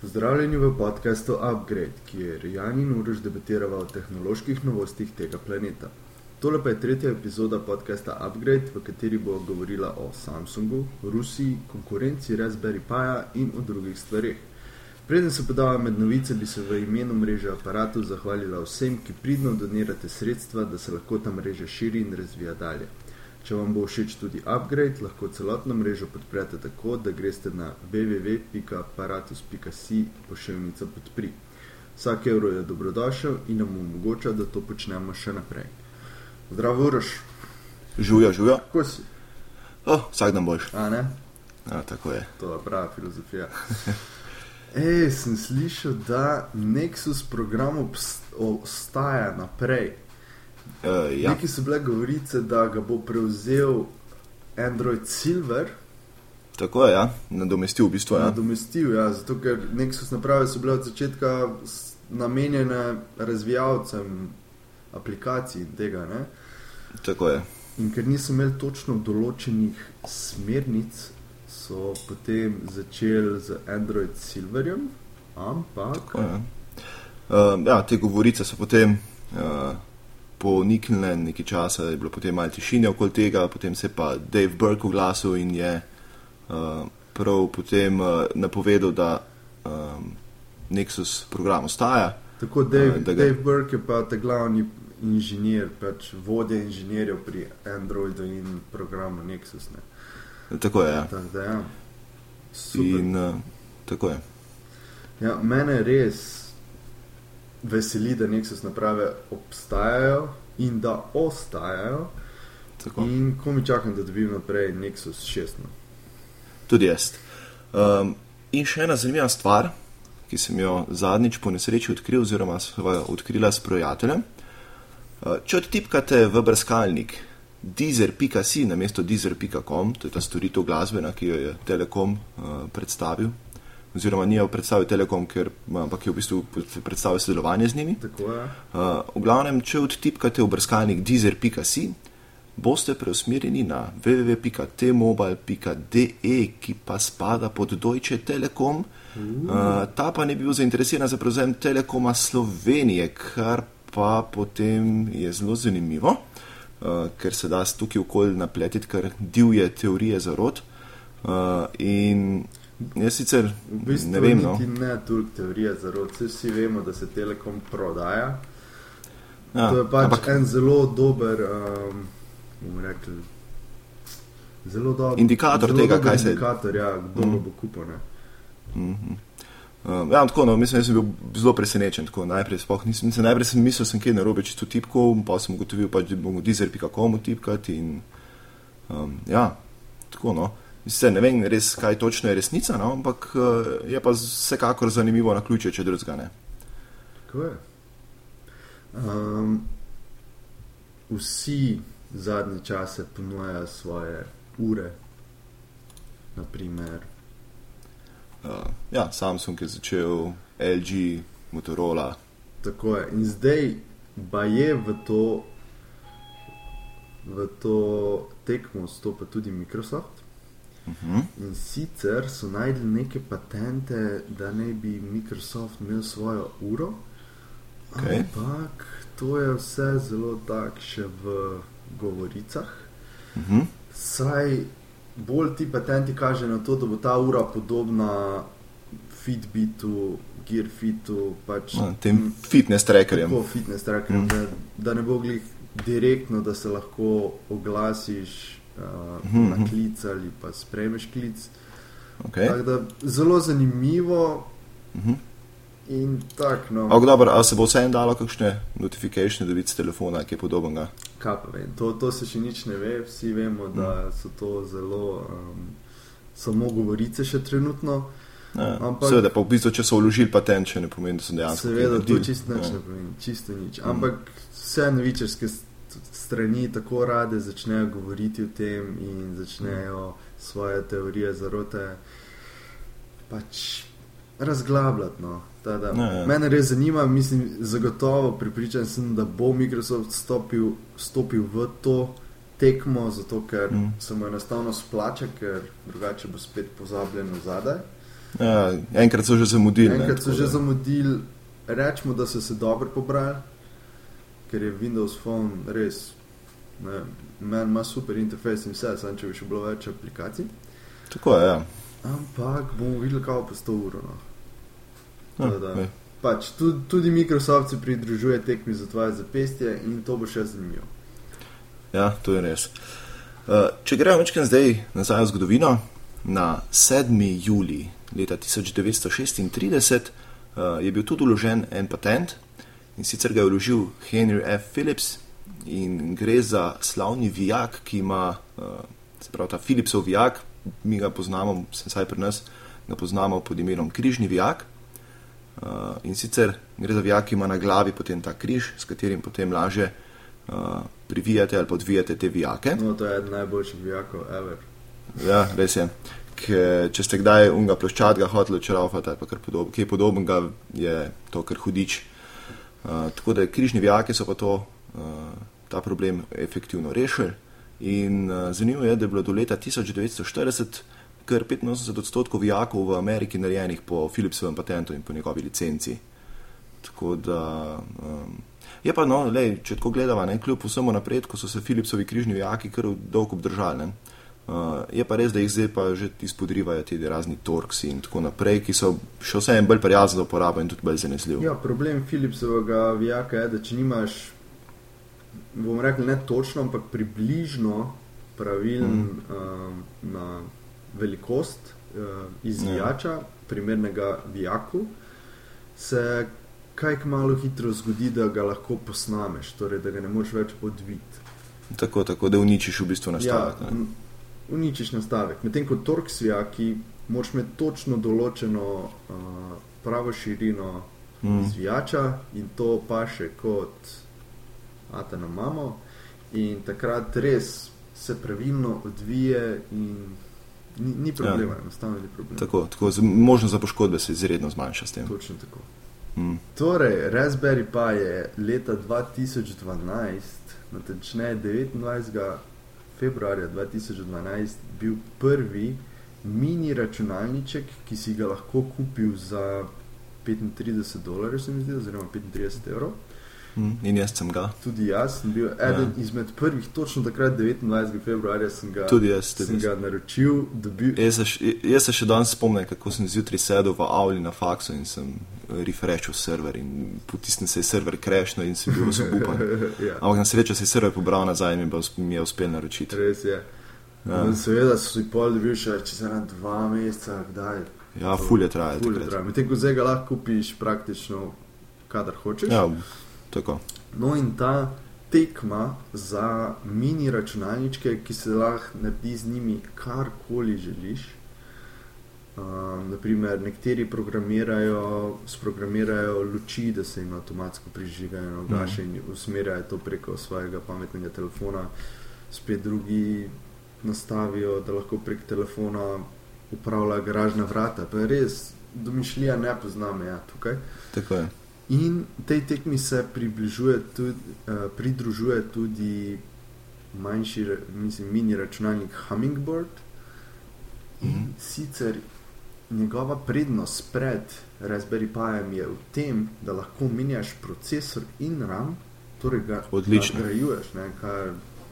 Pozdravljeni v podkastu Upgrade, kjer Jan in Uroš debatiramo o tehnoloških novostih tega planeta. Tole pa je tretja epizoda podcasta Upgrade, v kateri bo govorila o Samsungu, Rusiji, konkurenci Raspberry Pi in o drugih stvarih. Preden se podava med novice, bi se v imenu mreže aparatov zahvalila vsem, ki pridno donirate sredstva, da se lahko ta mreža širi in razvija dalje. Če vam bo všeč tudi upgrade, lahko celotno mrežo podprete tako, da greste na www.apparatus.si pošiljnica podpri. Vsak evro je dobrodošel in nam omogoča, da to počnemo še naprej. Zdravo, Uroš. Žujo, žujo. Kako si? Oh, vsak dan boš. A ne? Ja, tako je. To je prava filozofija. Ej, sem slišal, da Nexus program obst- ostaja naprej. Uh, ja. Neki so bile govorice, da ga bo prevzel Android Silver, Tako je, ja. nadomestil v bistvu. Ja. nadomestil, ja, zato ker Nexus naprave so bile od začetka namenjene razvijalcem aplikacij in tega. Ne? Tako je. In ker niso imeli točno določenih smernic, so potem začeli z Android Silverjem, ampak Tako je. Uh, ja, te govorice so potem uh, poniknile nekaj časa, je bilo potem malo tišine okoli tega, potem se je pa Dave Burke oglasil in je uh, prav potem uh, napovedal, da um, Nexus program ostaja. tako Dave, da ga- Dave Burke je pa ta glavni inženir, pač vodja inženirjev pri Androidu in programu Nexus. Ne. Tako je. Ja. Tako da, ja. Super. In uh, tako je. Ja, mene res veseli, da Nexus naprave obstajajo in da ostajajo. Tako. In ko mi čakam, da dobim naprej Nexus 6. no. Tudi jaz. Um, in še ena zanimiva stvar, ki sem jo zadnjič po nesreči odkril, oziroma sva jo odkrila s prijateljem. Uh, če odtipkate v brskalnik deezer.si na mesto deezer.com, to je ta storitev glasbena, ki jo je Telekom uh, predstavil, oziroma ni jo predstavil Telekom, ker, ampak je v bistvu predstavil sodelovanje z njimi. Tako je. Uh, v glavnem, če odtipkate v brskalnik deezer.si, boste preusmerjeni na www.tmobile.de, ki pa spada pod Deutsche Telekom. Uh, ta pa ne bi bil zainteresiran za prevzem Telekoma Slovenije, kar pa potem je zelo zanimivo, uh, ker se da tukaj okolj napletiti kar divje teorije zarot. Uh, in jaz sicer V bistvu ne vem, no. ne toliko teorija zarot, Saj vsi vemo, da se Telekom prodaja. Ja, to je pač ampak- en zelo dober, um, bomo rekli, zelo dober Indikator zelo tega, dober kaj se- Indikator, ja, kdo mm. bo kupil. Ne? Mhm. Uh, ja, tako, no, mislim, da sem bil zelo presenečen. Tako, najprej, sploh nisem, mislim, najprej sem mislil, da sem kaj narobe čisto tipkal, pa sem ugotovil, pač, da bom v dizer.com tipkati. In, um, ja, tako no. Mislim, ne vem res, kaj točno je resnica, no, ampak uh, je pa vsekakor zanimivo na ključe, če drugega ne. Um, vsi zadnje čase ponujajo svoje ure, naprimer. Uh, ja, Samsung je začel, LG, Motorola. Tako je. In zdaj pa je v to, v to tekmo stopa tudi Microsoft. Uh -huh. In sicer so najdli neke patente, da naj bi Microsoft imel svojo uro, Okej. ampak to je vse zelo tako še v govoricah. Uh -huh. Saj bolj ti patenti kaže na to, da bo ta ura podobna Fitbitu, Gearfitu, pač no, tem fitness trackerjem. tako fitness trackerjem, Mm. da, da ne bo glih direktno, da se lahko oglasiš uh, Mhm, na mhm. klic ali pa sprejmeš klic. Okay. Tako da zelo zanimivo Uh -huh. in tako no. Ampak dobro, ali se bo vseeno dalo kakšne notifikacije dobiti z telefona, ki je podobnega? Kaj pa vem, to, to se še nič ne ve, vsi vemo, da so to zelo um, samo govorice še trenutno. Ja, Ampak- Seveda, pa v bistvu, če so vložili patent, še ne pomeni, da so dejansko. Seveda, to čisto nič Ja. ne pomeni, čisto nič. Mhm. Ampak vse novičarske strani tako rade začnejo govoriti o tem in začnejo svoje teorije zarote pač razglabljati. No. Tada, Ja, ja. Mene res zanima, mislim, zagotovo pripričan sem, da bo Microsoft stopil, stopil v to tekmo, zato ker mm. se mu enostavno splača, ker drugače bo spet pozabljen zadaj. Ja, enkrat so že zamudili. Enkrat ne, so že zamudili, rečemo, da so se dobro pobrali, ker je Windows Phone res, ne meni ima super interfejs in vse, samo če bi še bilo več aplikacij. Tako je, ja. Ampak bomo videli, kako po 100 ur. No. ja da. ej. Pač, tudi, tudi Microsoft se pridružuje tekmi za tvoje zapestje in to bo še zanimivo. Ja, to je res. Uh, če gremo večkrat zdaj nazaj v zgodovino, na 7. juli leta 1936 uh, je bil tudi uložen en patent in sicer ga je uložil Henry F. Phillips in gre za slavni vijak, ki ima, uh, se pravi ta Philipsov vijak, mi ga poznamo, vsaj pri nas, ga poznamo pod imenom križni vijak. Uh, in sicer gre za vijak, ki ima na glavi potem ta križ, s katerim potem laže uh, privijate ali podvijate te vijake. No, to je eden najboljših vijakov, ever. Ja, res je. Ke, če ste kdaj unga ploščadga hoteli črvati ali kaj podobnega, je to kar hudič. Uh, tako da križni vijaki so pa to, uh, ta problem efektivno rešili. In uh, zanimivo je, da je bilo do leta 1940 kar 85 odstotkov vijakov v Ameriki narejenih po Philipsovem patentu in po njegovi licenci. Tako da. Um, je pa, no, lej, če tako gledamo, kljub vsemu napredku so se Philipsovi križni vijaki kar dolgo obdržali. ne. Uh, je pa res, da jih zdaj pa že izpodrivajo ti razni torksi in tako naprej, ki so še vseeno bolj prijazni za uporabo in tudi bolj zanesljivi. Ja, problem Philipsovega vijaka je, da če nimaš, bomo rekli ne točno, ampak približno pravilen mm. uh, na velikost uh, izvijača, ja. primernega vijaku, se kaj malo hitro zgodi, da ga lahko posnameš, torej da ga ne moreš več odviti. Tako, tako da uničiš v bistvu nastavek. Ja, uničiš nastavek. Medtem ko torksvijaki moraš imeti točno določeno uh, pravo širino Mm. zvijača in to paše kot ata na mamo. In takrat res se pravilno odvije in ni, ni problema, ja. enostavno ni problema. Tako, tako možnost za poškodbe se izredno zmanjša s tem. Točno tako. Mm. Torej, Raspberry Pi je leta 2012, natančneje 29. februarja 2012, bil prvi mini računalniček, ki si ga lahko kupil za 35 dolarjev, se mi zdi, oziroma 35 evrov. Mm. In jaz sem ga. Tudi jaz sem bil eden ja. izmed prvih, točno takrat, 29. februarja, sem ga, Tudi jaz, sem ga naročil, dobil. Jaz se, jaz se še danes spomnim, kako sem zjutraj sedel v avli na faksu in sem refreshal server in potisnil se je server crashnil in sem bil osupupan. ja, Ampak na srečo se je server pobral nazaj in mi, je uspel naročiti. res je. Ja. Ja. Seveda so si pol dobil še čez ena dva meseca, kdaj. Ja, fulje traja. Ful je takrat. trajalo. Medtem ko zdaj ga lahko kupiš praktično kadar hočeš. Ja, tako. No in ta tekma za mini računalničke, ki se lahko naredi z njimi karkoli želiš. Um, naprimer, nekateri programirajo, sprogramirajo luči, da se jim avtomatsko prižigajo in ugašajo in usmerjajo to preko svojega pametnega telefona, spet drugi nastavijo, da lahko prek telefona upravlja garažna vrata. Pa je res, domišljija ne pozna meja tukaj. tako je. In tej tekmi se tudi, uh, pridružuje tudi manjši, mislim, mini računalnik Hummingbird. In Mhm. sicer njegova prednost pred Raspberry Pijem je v tem, da lahko menjaš procesor in RAM, torej ga Odlično. nagrajuješ.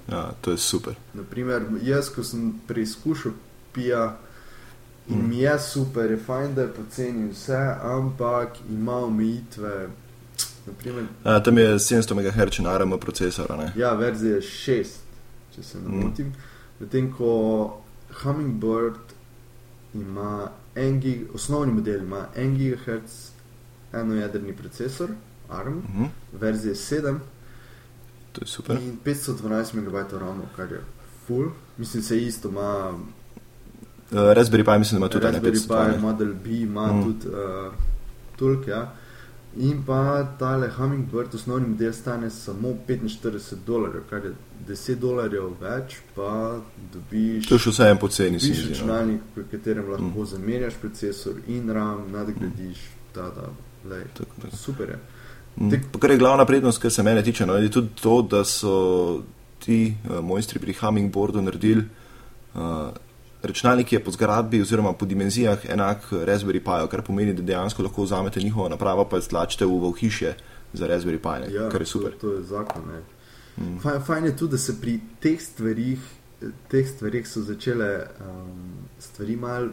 Ja, to je super. naprimer, jaz, ko sem preizkušal Pija. In Mm. mi je super, je fajn, da je poceni vse, ampak ima omejitve. Naprimer, A, tam je 700 MHz na ARM procesor. Ne? ja, verzija je 6, če se ne Mm. motim. Medtem ko Hummingbird ima en gig, osnovni model ima 1 GHz enojedrni procesor, ARM, Mhm, verzija 7 to je super. in 512 MB RAM, kar je full. Mislim, se isto ima Uh, Raspberry Pi mislim, da ima tudi ene Raspberry 500. Pi. Model B ima Mm. mm. tudi uh, toliko. Ja. In pa tale Hummingbird, osnovni model, stane samo 45 dolarjev, kar je 10 dolarjev več, pa dobiš. To je še vse en poceni, zdi. no. računalnik, pri katerem lahko Mm. mm. zamenjaš procesor in RAM, nadgradiš. Ta, ta, lej, Tako, tako. super je. Mm. Kar je glavna prednost, kar se mene tiče, no, je tudi to, da so ti uh, mojstri pri Hummingboardu naredili uh, računalnik je po zgradbi oziroma po dimenzijah enak Raspberry Pi, kar pomeni, da dejansko lahko vzamete njihovo napravo in stlačite v hiše za Raspberry Pi, Ja, kar je super. To, to je zakon. Mm. Fajn, fajn je tudi, da se pri teh stvarih, teh stvarih so začele um, stvari malo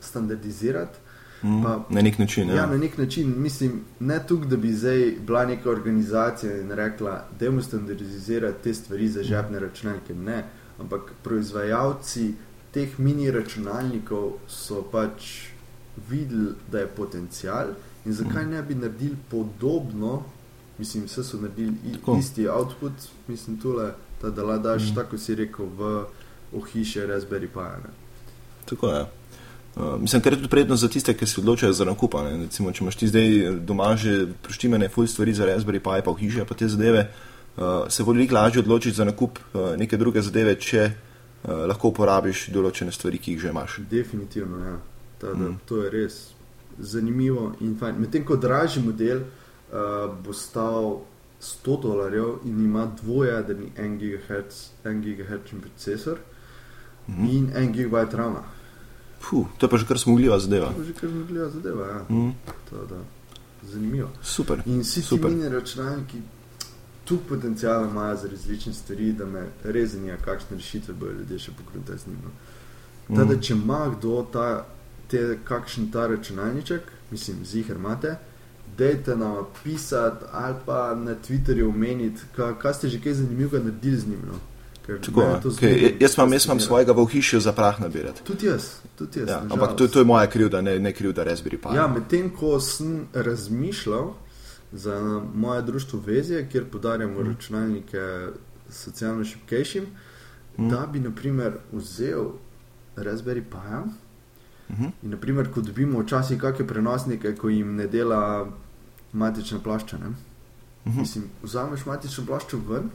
standardizirati. Mm, Pa- na nek način. Ja, Ja. na nek način, mislim, ne tukaj, da bi zdaj bila neka organizacija in rekla, da je standardizirati te stvari za žepne računalnike. Ne, ampak proizvajalci teh mini računalnikov so pač videli, da je potencial in zakaj ne bi naredili podobno, mislim, vse so naredili Tako. isti output, mislim, tole, ta, da la daš, Mhm. mm. tako si rekel, v ohišje Raspberry Pi. ne. Tako je. Uh, mislim, kar je tudi prednost za tiste, ki se odločajo za nakup. Recimo, če imaš ti zdaj doma že prištimene full stvari za Raspberry Pi, pa v hiši, pa te zadeve, uh, se veliko lažje odločiti za nakup uh, neke druge zadeve, če uh, lahko uporabiš določene stvari, ki jih že imaš. Definitivno, ja. Ta, da, Mm. To je res zanimivo in fajn. Medtem ko dražji model uh, bo stal 100 dolarjev in ima dvojaderni 1 GHz, 1 GHz procesor mm. in 1 GB RAM. Puh, to je pa že kar smogljiva zadeva. To je že kar zmogljiva zadeva. Ja. Mm, To, da, zanimivo. super. In vsi ti mini računalniki tu potencijal imajo za različne stvari, da me res zanima, kakšne rešitve bodo ljudje še pokruti z njim. no. Da, da Mm. če ima kdo ta, te, kakšen ta računalniček, mislim, zihar imate, dejte nam pisati ali pa na Twitterju omeniti, ka, kaj ste že kaj zanimivega naredili z njim. No? Tako, ja. okay. Jaz imam, jaz imam svojega v hiši za prah nabirati. Tudi jaz, tudi jaz. Ja, ampak to, to je moja krivda, ne, ne krivda Raspberry Pi. Ja, medtem ko sem razmišljal za moje društvo Vezje, kjer podarjamo mm. računalnike socialno šipkejšim, Mm. mm. da bi naprimer vzel Raspberry Pi Mhm. in naprimer, ko dobimo včasih kakšne prenosnike, ko jim ne dela matična plašča. Ne? Mhm. Mislim, vzameš matično plaščo ven,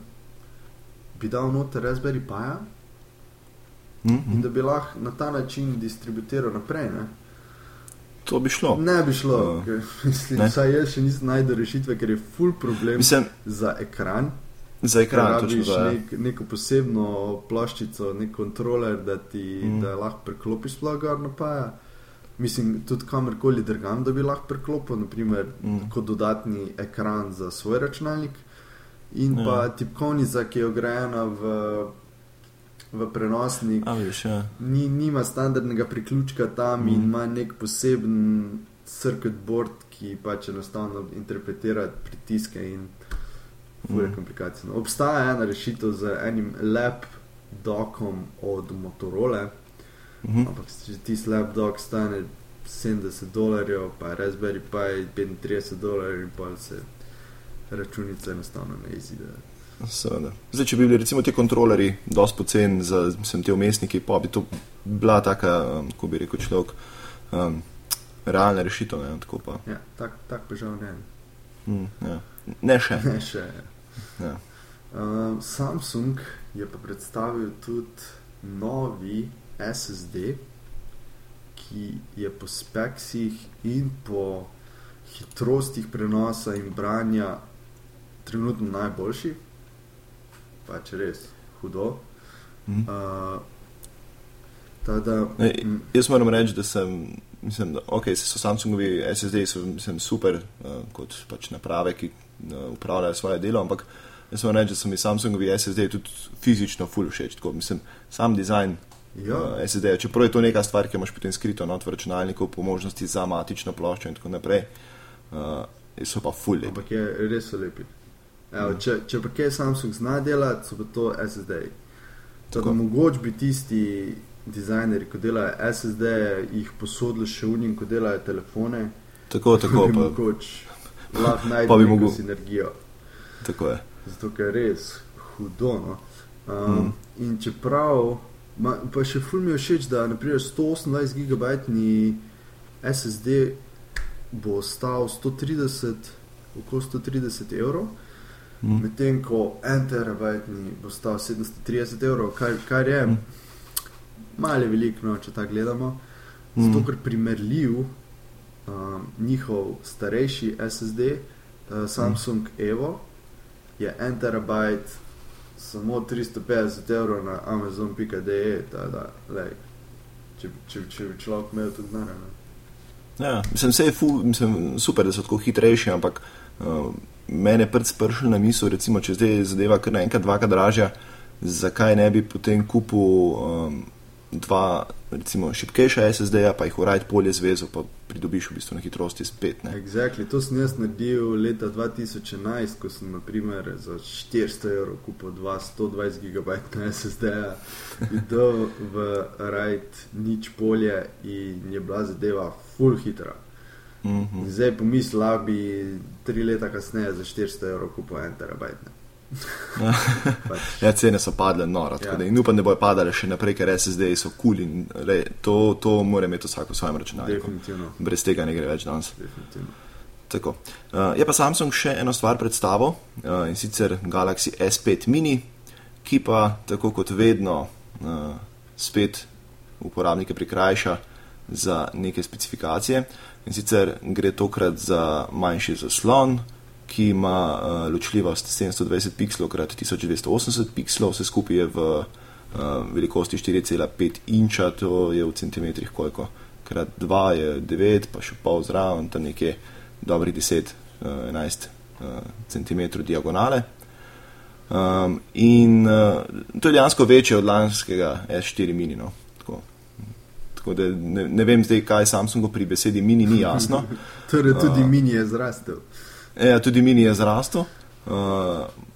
bi dal noter Raspberry Pi Mhm. in da bi lahko na ta način distributiral naprej. Ne? To bi šlo. Ne bi šlo, Ja. ker mislim, Ne. vsaj jaz še nisem najdel rešitve, ker je full problem Mislim, za ekran. za ekran rabiš je. nek, neko posebno ploščico, nek kontroler, da ti Mm. da lahko preklopiš sploh gor napaja. Mislim, tudi kamorkoli drugam, da bi lahko preklopil, naprimer Mm. kot dodatni ekran za svoj računalnik. In Ja. pa tipkovnica, ki je vgrajena v, v prenosnik, A, viš, ja. ni, nima standardnega priključka tam mm. in Mm. ima nek poseben circuit board, ki pač enostavno interpretira pritiske in fure Mm. mm. komplikacije. No, obstaja ena rešitev z enim lap dokom od Motorola, Mhm. ampak če ti slab dok stane 70 dolarjev, pa Raspberry Pi 35 dolarjev in pa se računice enostavno ne izide. Seveda. Zdaj, če bi bili recimo ti kontrolerji dosti poceni za mislim, te umestniki, pa bi to bila taka, um, ko bi rekel človek, um, realna rešitev. Ne, tako pa. Ja, tak, tak pa žal ne. Mm, ja. Ne še. Ne še. Ja. Uh, Samsung je pa predstavil tudi novi SSD, ki je po speksih in po hitrostih prenosa in branja trenutno najboljši, pač res hudo. Mm. Uh, tada, Ne, Jaz moram reči, da sem, mislim, da okay, so Samsungovi SSD so, mislim, super uh, kot pač naprave, ki uh, upravljajo svoje delo, ampak jaz moram reči, da so mi Samsungovi SSD tudi fizično full všeč. Tako, mislim, sam dizajn ja, uh, SSD, čeprav je to neka stvar, ki imaš potem skrito not v računalniku, po možnosti za matično ploščo in tako naprej, uh, so pa full lepi. ampak je res so lepi. Evo, če, če pa kaj Samsung zna delati, so pa to SSD. Tako. Tako mogoče bi tisti dizajnerji, ko delajo SSD, jih posodili še unim, ko delajo telefone. Tako, tako, pa, mogoče lahko najdemo neko mogel- sinergijo. tako je. Zato je res hudo. No? Um, mm. In čeprav, ma, pa še ful mi je všeč, da naprimer 128 gigabajtni SSD bo stal 130, okoli 130 evrov, Mm. medtem ko 1 terabajtni bo stal 730 evrov, kar, kar je Mm. malo veliko, no, če tako gledamo. Zato, Mm. ker primerljiv um, njihov starejši SSD, uh, Samsung mm. Evo, je 1 terabajt samo 350 evrov na Amazon.de. da, lej, če, če, če bi človek imel to denar. Ja, mislim, vse je ful, mislim, super, da so tako hitrejši, ampak uh, mene prd spršil na misel, recimo, če zdaj zadeva kar naenkrat dvakrat dražja, zakaj ne bi potem kupil um, dva, recimo, šipkejša SSD-ja, pa jih urajt polje zvezo, pa pridobiš v bistvu na hitrosti spet. Ne? Exactly. To sem jaz naredil leta 2011, ko sem naprimer, za 400 evrov kupil dva 120 gigabajtna SSD-ja, videl v rajd nič polje in je bila zadeva full hitra. Mhm. In Zdaj pomislim, da bi tri leta kasneje za 400 evrov kupil en terabajt. Pač, Ja, cene so padle noro, Ja. da in upam, da bojo padale še naprej, ker SSD-ji so kul cool in le, to, to mora imeti vsak v svojem računalniku. Brez tega ne gre več danes. definitivno. Tako. Uh, je pa Samsung še eno stvar predstavil uh, in sicer Galaxy S5 mini, ki pa tako kot vedno uh, spet uporabnike prikrajša za neke specifikacije. In sicer gre tokrat za manjši zaslon, ki ima uh, ločljivost 720 pixelov x 1280 pixelov, vse skupaj je v uh, velikosti 4,5 inča, to je v centimetrih koliko. Krat 2 je 9, pa še pol zraven, tam nekje dobrih 10, uh, 11 uh, cm diagonale. Um, in uh, to je dejansko večje od lanskega S4 mini. Tako, da ne, ne vem zdaj, kaj Samsungu pri besedi mini ni jasno. Torej, tudi mini je zrastel. Ja, tudi mini je zrastel, uh,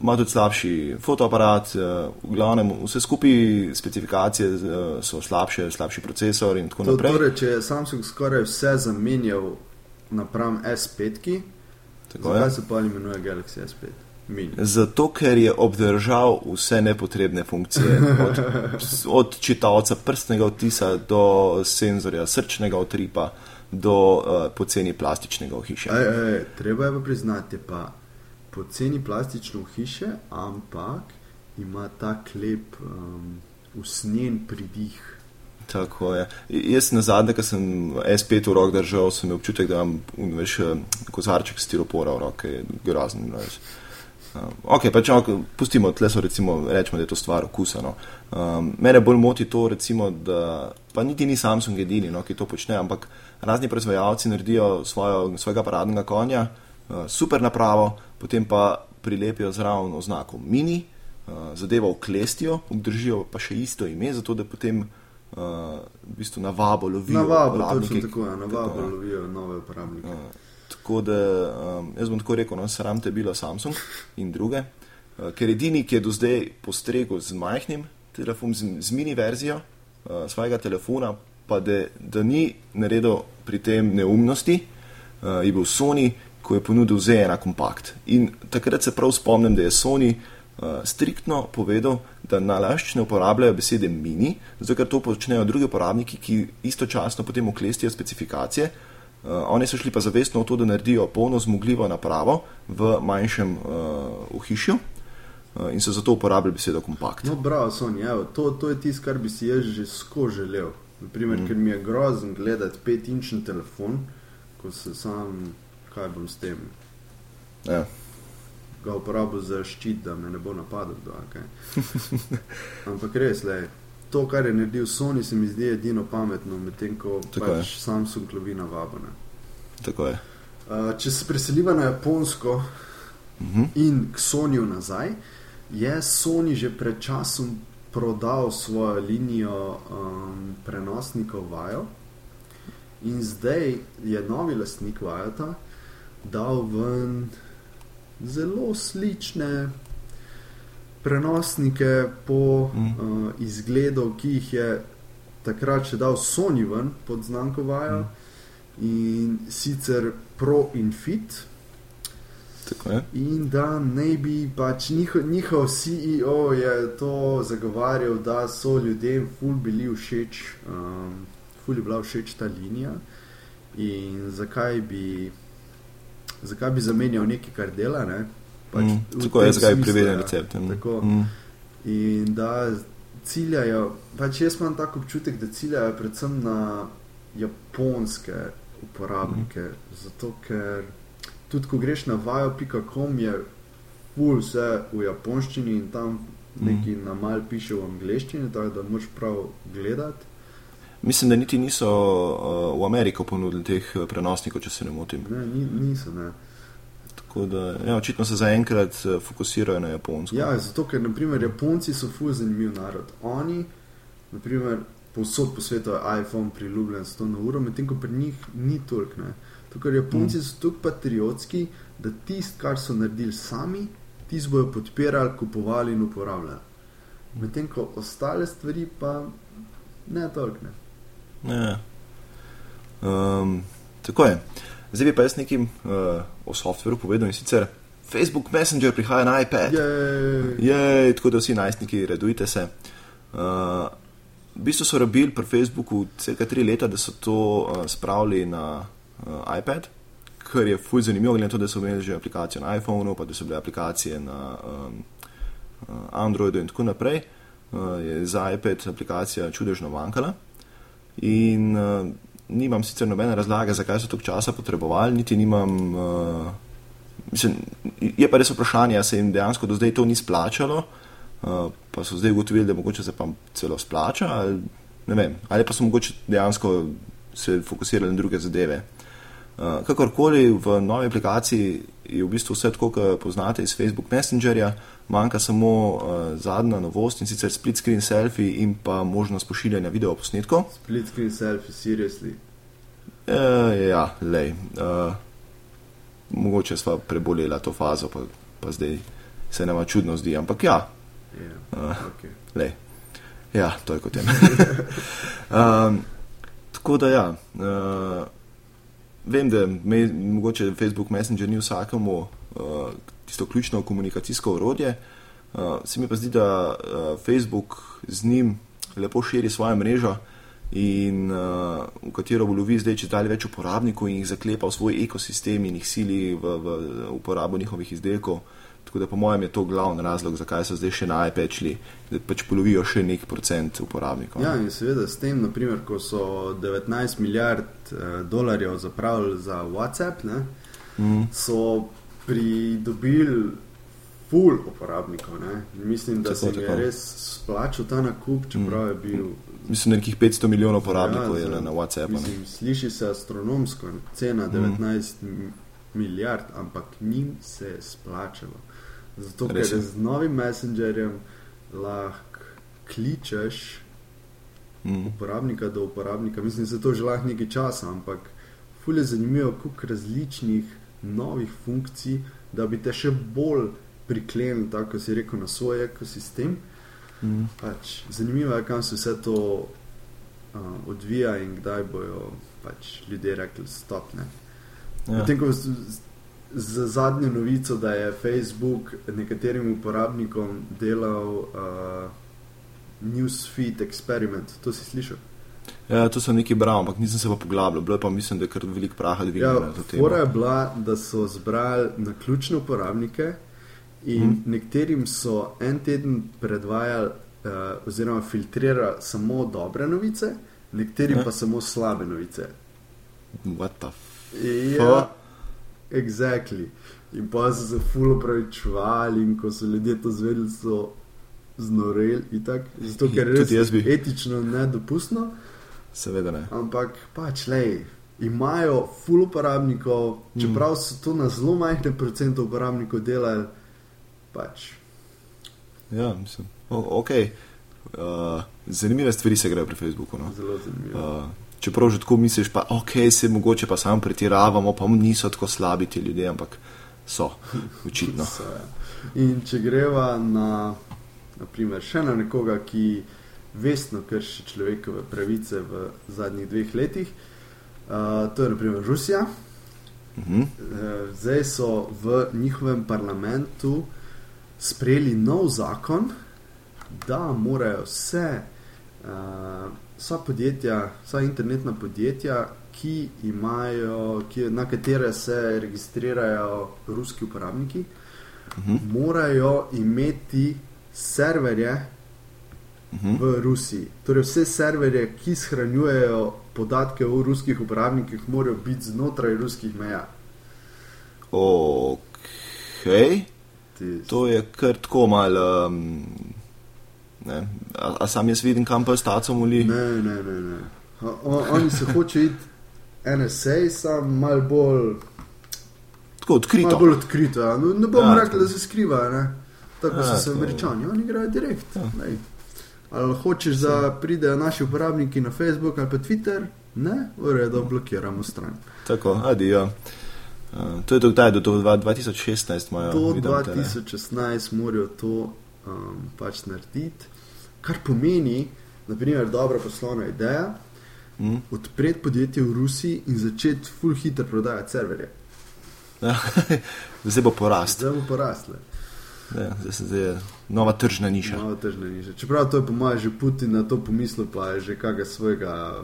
ima tudi slabši fotoaparat, uh, v glavnem vse skupaj specifikacije uh, so slabše, slabši procesor in tako To, naprej. torej, če je Samsung skoraj vse zamenjal napram S5, -ki, Tako zakaj je. se pa imenuje Galaxy S5? Mini. Zato, ker je obdržal vse nepotrebne funkcije, od, od čitalca prstnega odtisa do senzorja srčnega utripa, do uh, poceni plastičnega ohišja. Ej, ej, treba je pa priznati, pa poceni plastično hiše, ampak ima ta klep um, usnjen pridih. Tako je. Jaz na zadnje, ko sem S5 v rok držal, sem imel občutek, da imam veš, eh, kozarček stiropora v roke, grozen. veš. Um, ok, pač ok, pustimo, tle so recimo, rečemo, da je to stvar okusa. No. Um, mene bolj moti to, recimo, da pa niti ni Samsung edini, no, ki to počne, ampak razni proizvajalci naredijo svojo, svojega paradnega konja, uh, super napravo, potem pa prilepijo zraven oznako mini, uh, zadevo oklestijo, obdržijo pa še isto ime, zato da potem uh, v bistvu na vabo lovijo. Na vabo, uporabniki. točno tako, ja, na vabo Tako, ja. lovijo nove uporabnike. Uh, Tako da um, jaz bom tako rekel, no, sram te bilo Samsung in druge, uh, ker edini, ki je do zdaj postregel z majhnim telefonom, z, z mini verzijo uh, svojega telefona, pa da, da ni naredil pri tem neumnosti, uh, je bil Sony, ko je ponudil Z1 kompakt. In takrat se prav spomnim, da je Sony uh, striktno povedal, da nalašč ne uporabljajo besede mini, zato ker to počnejo drugi uporabniki, ki istočasno potem oklestijo specifikacije. Uh, oni so šli pa zavestno v to, da naredijo polno zmogljivo napravo v manjšem uh, ohišju uh, in so zato uporabljali besedo kompakt. No, bravo, Sony, evo, to, to je tisto, kar bi si jaz že skozi želel. Naprimer, mm. Ker mi je grozen gledati petinčni telefon, ko se sam, kaj bom s tem, Ja. ga uporabil za ščit, da me ne bo napadel. kaj. Ampak res, le, to, kar je naredil Sony, se mi zdi edino pametno, medtem ko Tako pač Samsung lovi na vabone. Tako je. Uh, če se preseliva na Japonsko Mhm. in k Sonyju nazaj, je Sony že pred časom prodal svojo linijo um, prenosnikov Vajo in zdaj je novi lastnik Vajota dal ven zelo slične prenosnike po Mm. uh, izgledu, ki jih je takrat še dal Sony ven pod znamko Vajo. In sicer Pro in Fit, Tako je. in da naj bi pač njihov, njihov CEO je to zagovarjal, da so ljudem ful bili všeč, um, ful je bila všeč ta linija in zakaj bi, zakaj bi zamenjal nekaj, kar dela. Ne? Pač Mm, v Tako je, tem zakaj je smislu, priveden ja. recept. ja. Tako. Mm. In da ciljajo, pač jaz imam tako občutek, da ciljajo predvsem na japonske uporabnike. Mhm. Zato, ker tudi ko greš na vajo.com, je full vse v japonščini in tam Mhm. nekaj na mal piše v angleščini, tako da moš prav gledati. Mislim, da niti niso uh, v Ameriko ponudili teh eh, prenosnikov, če se ne motim. Ne, ni, niso, ne. Tako da, ja, očitno se zaenkrat eh, fokusirajo na Japonsko. Ja, zato ker naprimer Japonci so fuz zanimiv narod. Oni, naprimer, povsod po svetu je iPhone priljubljen s to na uro, medtem ko pri njih ni toliko. To, ker Japonci so tako patriotski, da tisto, kar so naredili sami, tisto bojo podpirali, kupovali in uporabljali. Medtem ko ostale stvari pa ne toliko. Ne. Ja. Um, tako je. Zdaj bi pa jaz nekim uh, o softveru povedal in sicer Facebook Messenger prihaja na iPad. Je, tako da vsi najstniki, redujte se. Uh, v bistvu so rabili pri Facebooku cirka tri leta, da so to uh, spravili na uh, iPad, kar je fuj zanimivo, glede na to, da so imeli že aplikacijo na iPhonu, pa da so bile aplikacije na um, Androidu in tako naprej. Uh, je za iPad aplikacija čudežno manjkala. In uh, nimam sicer nobene razlage, zakaj so toliko časa potrebovali, niti nimam. Uh, mislim, je pa res vprašanje, ali se jim dejansko do zdaj to ni splačalo, uh, pa so zdaj ugotovili, da mogoče se pa celo splača, ali, vem, ali pa so mogoče dejansko se fokusirali na druge zadeve. Uh, kakorkoli v novi aplikaciji je v bistvu vse tako, kot poznate iz Facebook Messengerja, manjka samo uh, zadnja novost in sicer split screen selfie in pa možnost pošiljanja videoposnetkov. Split screen selfie, seriously. Uh, ja, lej. Uh, mogoče sva prebolela to fazo, pa, pa zdaj se nama čudno zdi, ampak ja, Yeah. Uh. Okay. lej. Ja, to je kot je. um, tako da ja. Uh, vem, da me, mogoče Facebook Messenger ni vsakemu uh, tisto ključno komunikacijsko orodje. Uh, se mi pa zdi, da uh, Facebook z njim lepo širi svojo mrežo in uh, v katero lovi zdaj čedalje več uporabnikov in jih zaklepa v svoj ekosistem in jih sili v, v uporabo njihovih izdelkov. Tako da po mojem je to glavni razlog, zakaj so zdaj še na iPad šli, da pač polovijo še nek procent uporabnikov. Ja, in seveda s tem, naprimer, ko so 19 milijard eh, dolarjev zapravili za WhatsApp, ne, Mm. so pridobili full uporabnikov. Ne. Mislim, da se je res splačal ta nakup, čeprav je bil. Mislim, da nekih 500 milijonov uporabnikov Ja, je za- na, na WhatsAppu. Mislim, sliši se astronomsko, cena 19 mm. Milijard, ampak njim se je splačalo. Zato, ker je. z novim messengerjem lahko kličeš Mm. uporabnika do uporabnika. Mislim, da se to že lahko nekaj časa, ampak fulje zanimivo, koliko različnih novih funkcij, da bi te še bolj priklenili, tako si rekel, na svoj ekosistem. Mm. Pač, zanimivo je, kam se vse to uh, odvija in kdaj bojo pač, ljudje rekli: stop. Ne. Ja. Potem, ko z, z zadnjo novico, da je Facebook nekaterim uporabnikom delal uh, newsfeed experiment, to si slišal? Ja, to sem nekaj bral, ampak nisem se pa poglabljal. Bilo pa mislim, da je kar velik praha dvignilo Ja, fora je bila, da so zbrali na ključne uporabnike in Mhm. mm. nekaterim so en teden predvajali uh, oziroma filtrirali samo dobre novice, nekaterim Ja. pa samo slabe novice. What the f... Ja, exactly. In pa so se ful upravičevali, in ko so ljudje to zvedeli, so znoreli. itak. Zato, ker je res etično nedopustno, Seveda ne. ampak pač lej. Imajo ful uporabnikov, čeprav so to na zelo majhne procente uporabnikov delali, pač Ja, mislim. O, ok. Uh, zanimive stvari se grejo pri Facebooku. No? zelo zanimivo. Uh, čeprav že tako misliš, pa ok, se mogoče pa samo pretiravamo, pa niso tako slabi ti ljudje, ampak so, očitno. So, ja. In če greva na, naprimer, še na nekoga, ki vestno krši človekove pravice v zadnjih dveh letih, uh, to je naprimer Rusija. Uh -huh. Uh, zdaj so v njihovem parlamentu sprejeli nov zakon, da morajo vse, uh, vsa podjetja, vsa internetna podjetja, ki imajo, ki, na katere se registrirajo ruski uporabniki, Uh -huh. morajo imeti serverje Uh -huh. v Rusiji. Torej, vse serverje, ki shranjujejo podatke o ruskih uporabnikih, morajo biti znotraj ruskih meja. Ok, Ti- to je kar tako malo. Um, ne, a, a sam jaz vidim, kam pa s tacom uli? Ne, ne, ne. ne. O, oni se hoče iti NSA, sam mal bolj, Tako odkrito. mal bolj odkrito. Ja. No, ne bom Ja, ja, rekel, da se skrivajo, ne? tako Ja, so se tako. američani, oni igrajo direkt. Ja. lej. Ali hočeš, da pridejo naši uporabniki na Facebook ali pa Twitter? Ne, v redu, blokiramo stran. Tako, adijo. Uh, to je do kdaj, do, do dva- 2016 imajo. Do vidim tele. 2016 morajo to um, pač narediti, kar pomeni, naprimer, dobra poslovna ideja, Mm. odpreti podjetje v Rusiji in začeti full hitro prodajati serverje. Zdaj bo porast. Zdaj bo porasle. Ja, zdaj se zdaj je nova tržna niša. Malo težne niže. Čeprav to je po mojem že Putin na to pomislil, pa je že kakega svojega,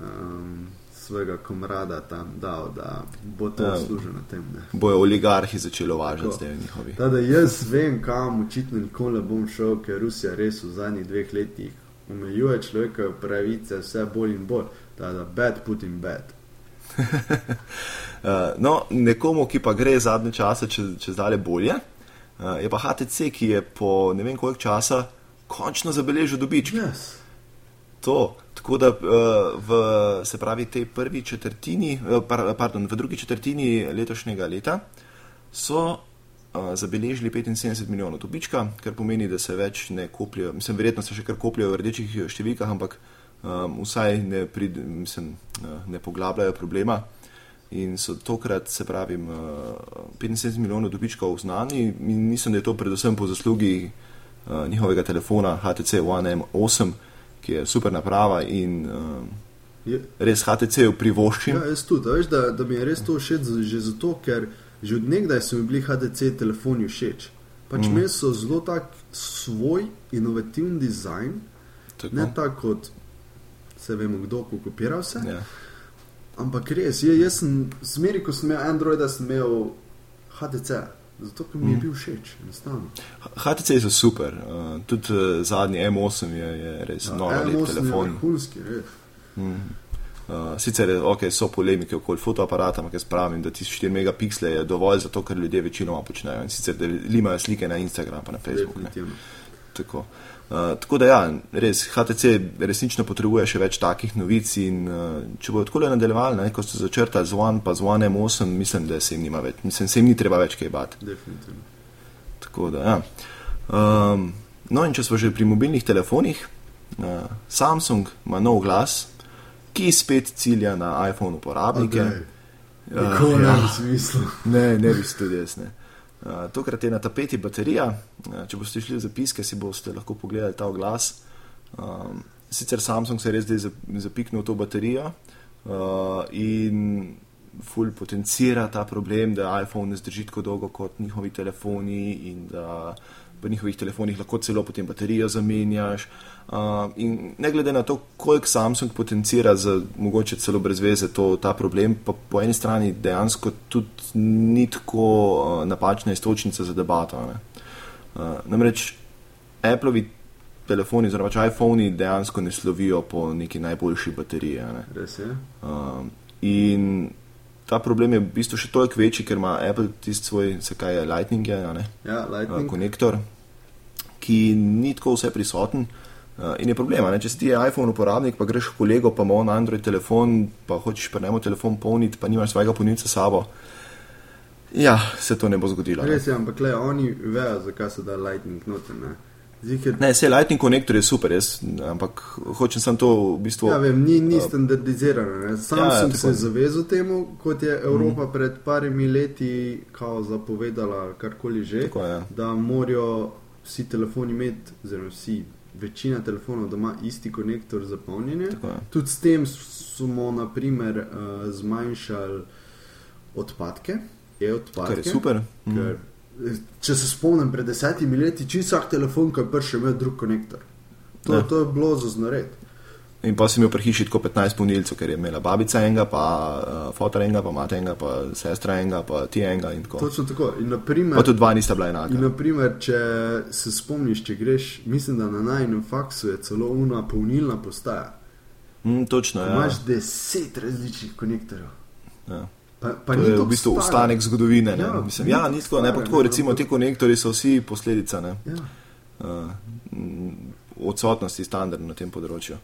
um, svojega komrada tam dal, da bo to Ja. služil na tem. Ne. Bojo oligarhi začeli uvažati Tako. zdaj njihovi. Tada jaz vem, kam očitno nikoli ne bom šel, ker Rusija res v zadnjih dveh letih omejuje človekove pravice vse bolj in bolj. Tada bad Putin bad. Uh, no, nekomu, ki pa gre zadnje čase čez, čez dale bolje, uh, je pa HTC, ki je po ne vem koliko časa končno zabeležil dobiček. Yes. To. Tako da uh, v, se pravi, tej prvi četrtini, par, pardon, v drugi četrtini letošnjega leta so uh, zabeležili 75 milijonov dobička, kar pomeni, da se več ne kopljajo, mislim, verjetno se še kar kopljajo v rdečih številkah, ampak um, vsaj ne, prid, mislim, ne poglabljajo problema. In so tokrat, se pravi, uh, 75 milijonov dobičkov znani, in mislim, da je to predvsem po zaslugi uh, njihovega telefona HTC One M8, ki je super naprava in uh, Je, res HTC-ju privoščim. ja, jaz tudi. a Veš, da, da mi je res to všeč že zato, ker že od nekdaj so mi bili HDC telefoni všeč. Pač mm. imeli so zelo tak svoj inovativen dizajn, Tako. ne tako kot se vemo, kdo kopira vse. Ja. Ampak res, je, jaz sem zmeri, ko sem imel Android, sem imel HDC, zato ker mi je Mhm. bil všeč. enostavno. HTC so super, uh, tudi uh, zadnji M8 je, je res ja, noro lep M8 je telefon. vrhunski, res. Uh, sicer okay, so polemike okoli fotoaparata, ampak jaz pravim, da ti 4 megapiksle je dovolj za to, kar ljudje večinoma počnejo. In sicer da limajo slike na Instagram, pa na Facebook. Ne. Definitivno. Tako. Uh, tako da, ja, res HTC resnično potrebuje še več takih novic. In, uh, če bodo tako nadaljevali, ne, kot so začrtali z One, pa z One M8, mislim, da se jim, več, mislim, se jim ni treba več kaj bati. Definitivno. Tako da, ja. um, no, in če smo že pri mobilnih telefonih, uh, Samsung ima nov glas, ki spet cilja na iPhone uporabnike. Okej. Ja, Nikoli ja. ne bi si mislil. Ne, ne bi si tudi jaz. Ne. Uh, tokrat je na tapeti baterija. Uh, če boste šli v zapiske, si boste lahko pogledali ta oglas. Um, sicer Samsung se je res zdaj zap- zapiknil v to baterijo uh, in ful potencira ta problem, da iPhone ne zdrži tako dolgo kot njihovi telefoni in da v njihovih telefonih lahko celo potem baterijo zamenjaš. Uh, in ne glede na to, koliko Samsung potencira za mogoče celo brez veze to, ta problem, pa po eni strani dejansko tudi ni tako uh, napačna istočnica za debato. ne. Uh, namreč Appleovi telefoni, oziroma pač iPhoni, dejansko ne slovijo po neki najboljši bateriji. Ne. Res je. Um, in ta problem je v bistvu še toliko večji, ker ima Apple tisti svoj, kaj je, Lightning, je, ne, Ja, uh, Lightning. konektor, ki ni tako vse prisoten. Uh, in je problem, ne? če si ti iPhone uporabnik, pa greš v kolego, pa ima on Android telefon, pa hočeš pa njemu telefon polniti, pa nimaš svojega polnilca sabo. Ja, se to ne bo zgodilo. Res je, ampak le oni vejo, zakaj se da Lightning noter. Ker, ne se Lightning konektor je super, jaz, ampak hočem sem to v bistvu. ja, vem, ni, ni standardizirano. Ne. Samsung Ja, ja, ja, tako se zavezal temu, kot je Evropa mm. pred parimi leti kao zapovedala, karkoli že, Tako je. da morajo vsi telefoni imeti, oziroma vsi, večina telefonov doma isti konektor za polnjenje. Je. Tudi s tem smo naprimer, uh, zmanjšali odpadke, e-odpadke. Kar je super. Mm. Ker, eh, če se spomnim, pred desetimi leti, čisto vsak telefon, ki je prišel, imel drug konektor. To, Ja. to je bilo za znored. In pa si imel pri hiši tako 15 polnilcev, ker je imela babica enega, pa uh, fotor enega, pa mati enega, pa sestra enega, pa ti enega in tako. Točno tako. In naprimer, Pa tudi dva nista bila in enaka. naprimer, če se spomniš, če greš, mislim, da na najnem faksu je celo una polnilna postaja. Mm, točno, Ja. ja. Imaš deset različnih konektorjev. ja. Pa, pa To je v bistvu ostanek zgodovine. Ne? Ja, Mislim, ja, ni tako, ne, pa tako, recimo, ti konektori so vsi posledica ne, Ja. uh, odsotnosti standardov na tem področju.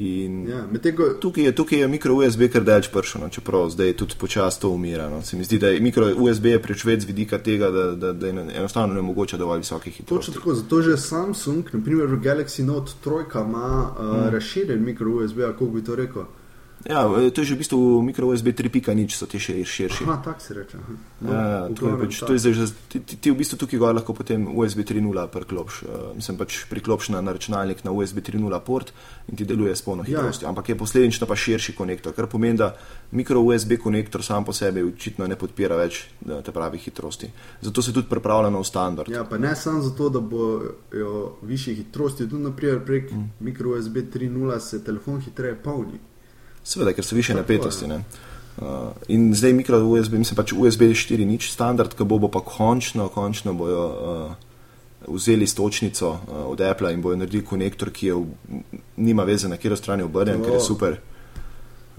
In Ja, medtem ko tukaj, je, tukaj je mikro USB kar delč pršeno, čeprav zdaj tudi počasi to umira. No. Se mi zdi, da je mikro USB je prečvec z vidika tega, da, da, da je enostavno ne mogoče dovolj visokih hitrosti. Točno tako, zato že Samsung, naprimer Galaxy Note 3, ima uh, mm. razširjen mikro USB, kako bi to rekel? Ja, to je že v bistvu mikro USB 3.0, so ti še širši. Aha, tako se reče. aha. No, Ja, ja, to je pač, to je zdaj že, ti, ti, v bistvu tukaj gor lahko potem USB 3.0 priklopš. Uh, mislim pač priklopš na na računalnik na USB 3.0 port in ti deluje s polno Ja. hitrostjo. Ampak je posledično pa širši konektor, kar pomeni, da mikro USB konektor sam po sebi očitno ne podpira več eh, te pravi hitrosti. Zato se tudi pripravlja nov standard. Ja, pa ne samo zato, da bojo više hitrosti, tudi naprimer prek mm. mikro USB 3.0 se telefon hitreje polni. Seveda, ker so više Tako, napetosti. Ne? Uh, in zdaj mikro USB, mislim pač USB 4.0 standard, ki bo, bo pa končno, končno bojo uh, vzeli stočnico uh, od Apple in bojo naredili konektor, ki je v, nima veze na katero stran je obrnjen, ker je super.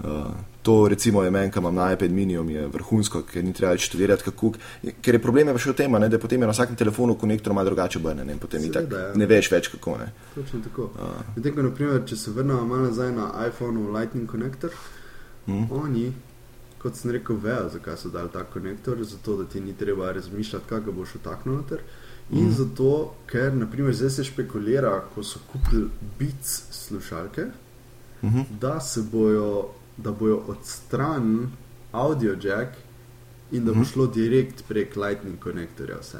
Uh, to recimo je meni, ki imam na iPad mini, mi je vrhunsko, ker ni treba več študirati, kako. Ker je problem je pa še v tem, ne, da potem je na vsakem telefonu konektor malo drugače obrnjen in potem Seveda, itak ja. ne veš več kako. Ne. Točno tako. Medtem ko, naprimer, če se vrnemo malo nazaj na iPhone Lightning konektor, Mm. mm. oni, kot sem rekel, vejo, zakaj so dali ta konektor, zato da ti ni treba razmišljati, kaj ga boš vtaknil noter. In mm. zato, ker naprimer, zdaj se špekulira, ko so kupili Beats slušalke, Uh -huh. da se bojo, da bojo odstranili audio jack in da bo Mhm. šlo direkt prek Lightning konektorja vse.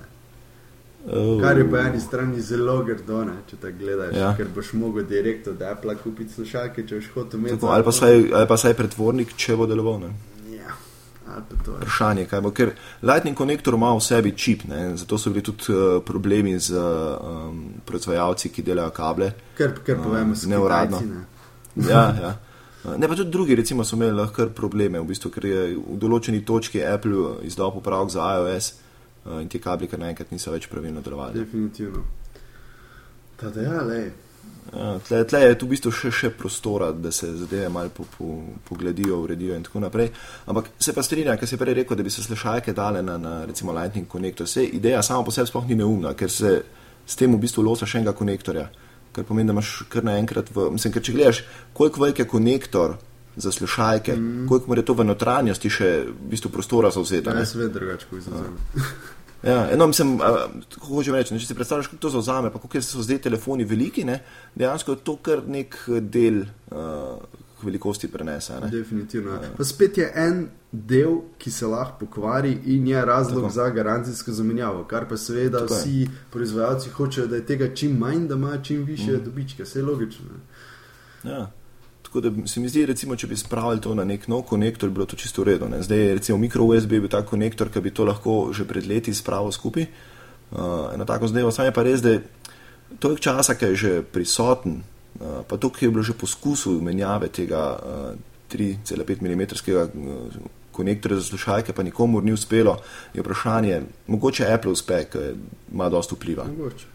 Oh. Kar je po eni strani zelo grdo, ne, če tako gledaš, Ja. ker boš mogel direkt od Apple kupiti slušalke, če boš hotel imeti. Tako, ali, pa saj, ali pa saj pretvornik, če bo deloval. Ne? Ja. Vprašanje, kaj bo, ker Lightning konektor ima v sebi čip, ne? zato so bili tudi uh, problemi z um, proizvajalci, ki delajo kable. Ker, ker povemo, s neuradno. Kitajci, ne. Ja, ja. Uh, Ne, pa tudi drugi, recimo, so imeli lahko kar probleme, v bistvu, ker je v določeni točki Apple izdal popravek za iOS uh, in ti kabli kar naenkrat niso več pravilno delovali. Definitivno. Tada ja, lej. Ja, tle, tle je tu v bistvu še, še prostora, da se zadeve malo po, po, pogledijo, uredijo in tako naprej. Ampak se pa strinjam, ker si prej rekel, da bi se slušalke dale na, na recimo Lightning konektor. Vse ideja sama po sebi sploh ni neumna, ker se s tem v bistvu losa še enega konektorja. Kar pomeni, da imaš kar naenkrat v. Mislim, ker če gledaš, koliko velik je konektor za slušalke, mm. koliko mora to v notranjosti še v bistvu prostora zauzeti. Ja, ne? jaz vedno drugače povzemam. Ja, no, mislim, a, kako hočem reči, ne, če si predstavljaš, kako to zauzame, pa kako so zdaj telefoni veliki, ne, dejansko je to kar nek del uh, velikosti prenese. Ne. Definitivno. Ja. Pa spet je en del, ki se lahko pokvari in je razlog Tako. Za garancijsko zamenjavo, kar pa seveda Tako je. vsi proizvajalci hočejo, da je tega čim manj, da imajo čim više mm. dobičke, vse je logično. ne. Ja. Tako da se mi zdi, recimo, če bi spravili to na nek nov konektor, bi bilo to čisto. Ne. Zdaj je recimo mikro USB bil ta konektor, ki bi to lahko že pred leti spravil skupaj. Uh, eno tako zdaj, samo je pa res, da je toliko časa, ki je že prisoten, pa to, ki je bilo že poskusov menjave tega uh, 3,5 mm uh, konektorja za slušalke, pa nikomu ni uspelo, je vprašanje, mogoče Apple uspe, ker ima dosta vpliva. Mogoče.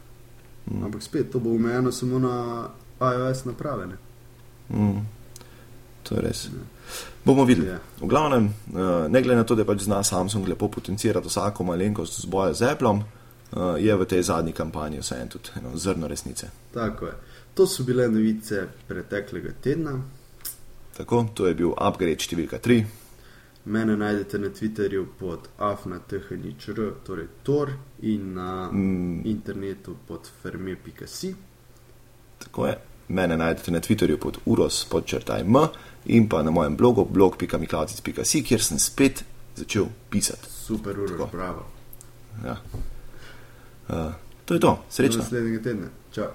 Mm. Ampak spet to bo omejeno samo na iOS naprave. Ne? Mm. To je res. Bomo videli. Ja. V glavnem, eh, ne glede na to, da pač zna Samsung lepo potencirati vsako malenkost z boja z Applom, eh, je v tej zadnji kampanji vseeno tudi eno zrno resnice. Tako je. To so bile novice preteklega tedna. Tako, to je bil upgrade številka 3. Mene najdete na Twitterju pod afnatehničr, torej Tor, in na Mm. internetu pod ferme.si. Tako je. Mene najdete na Twitterju pod uros podčrtaj m in pa na mojem blogu blog.miklavic.si, kjer sem spet začel pisati. Super, Tako. uro, bravo. Ja. Uh, to je to, Do srečno. naslednjega tedna. Čau.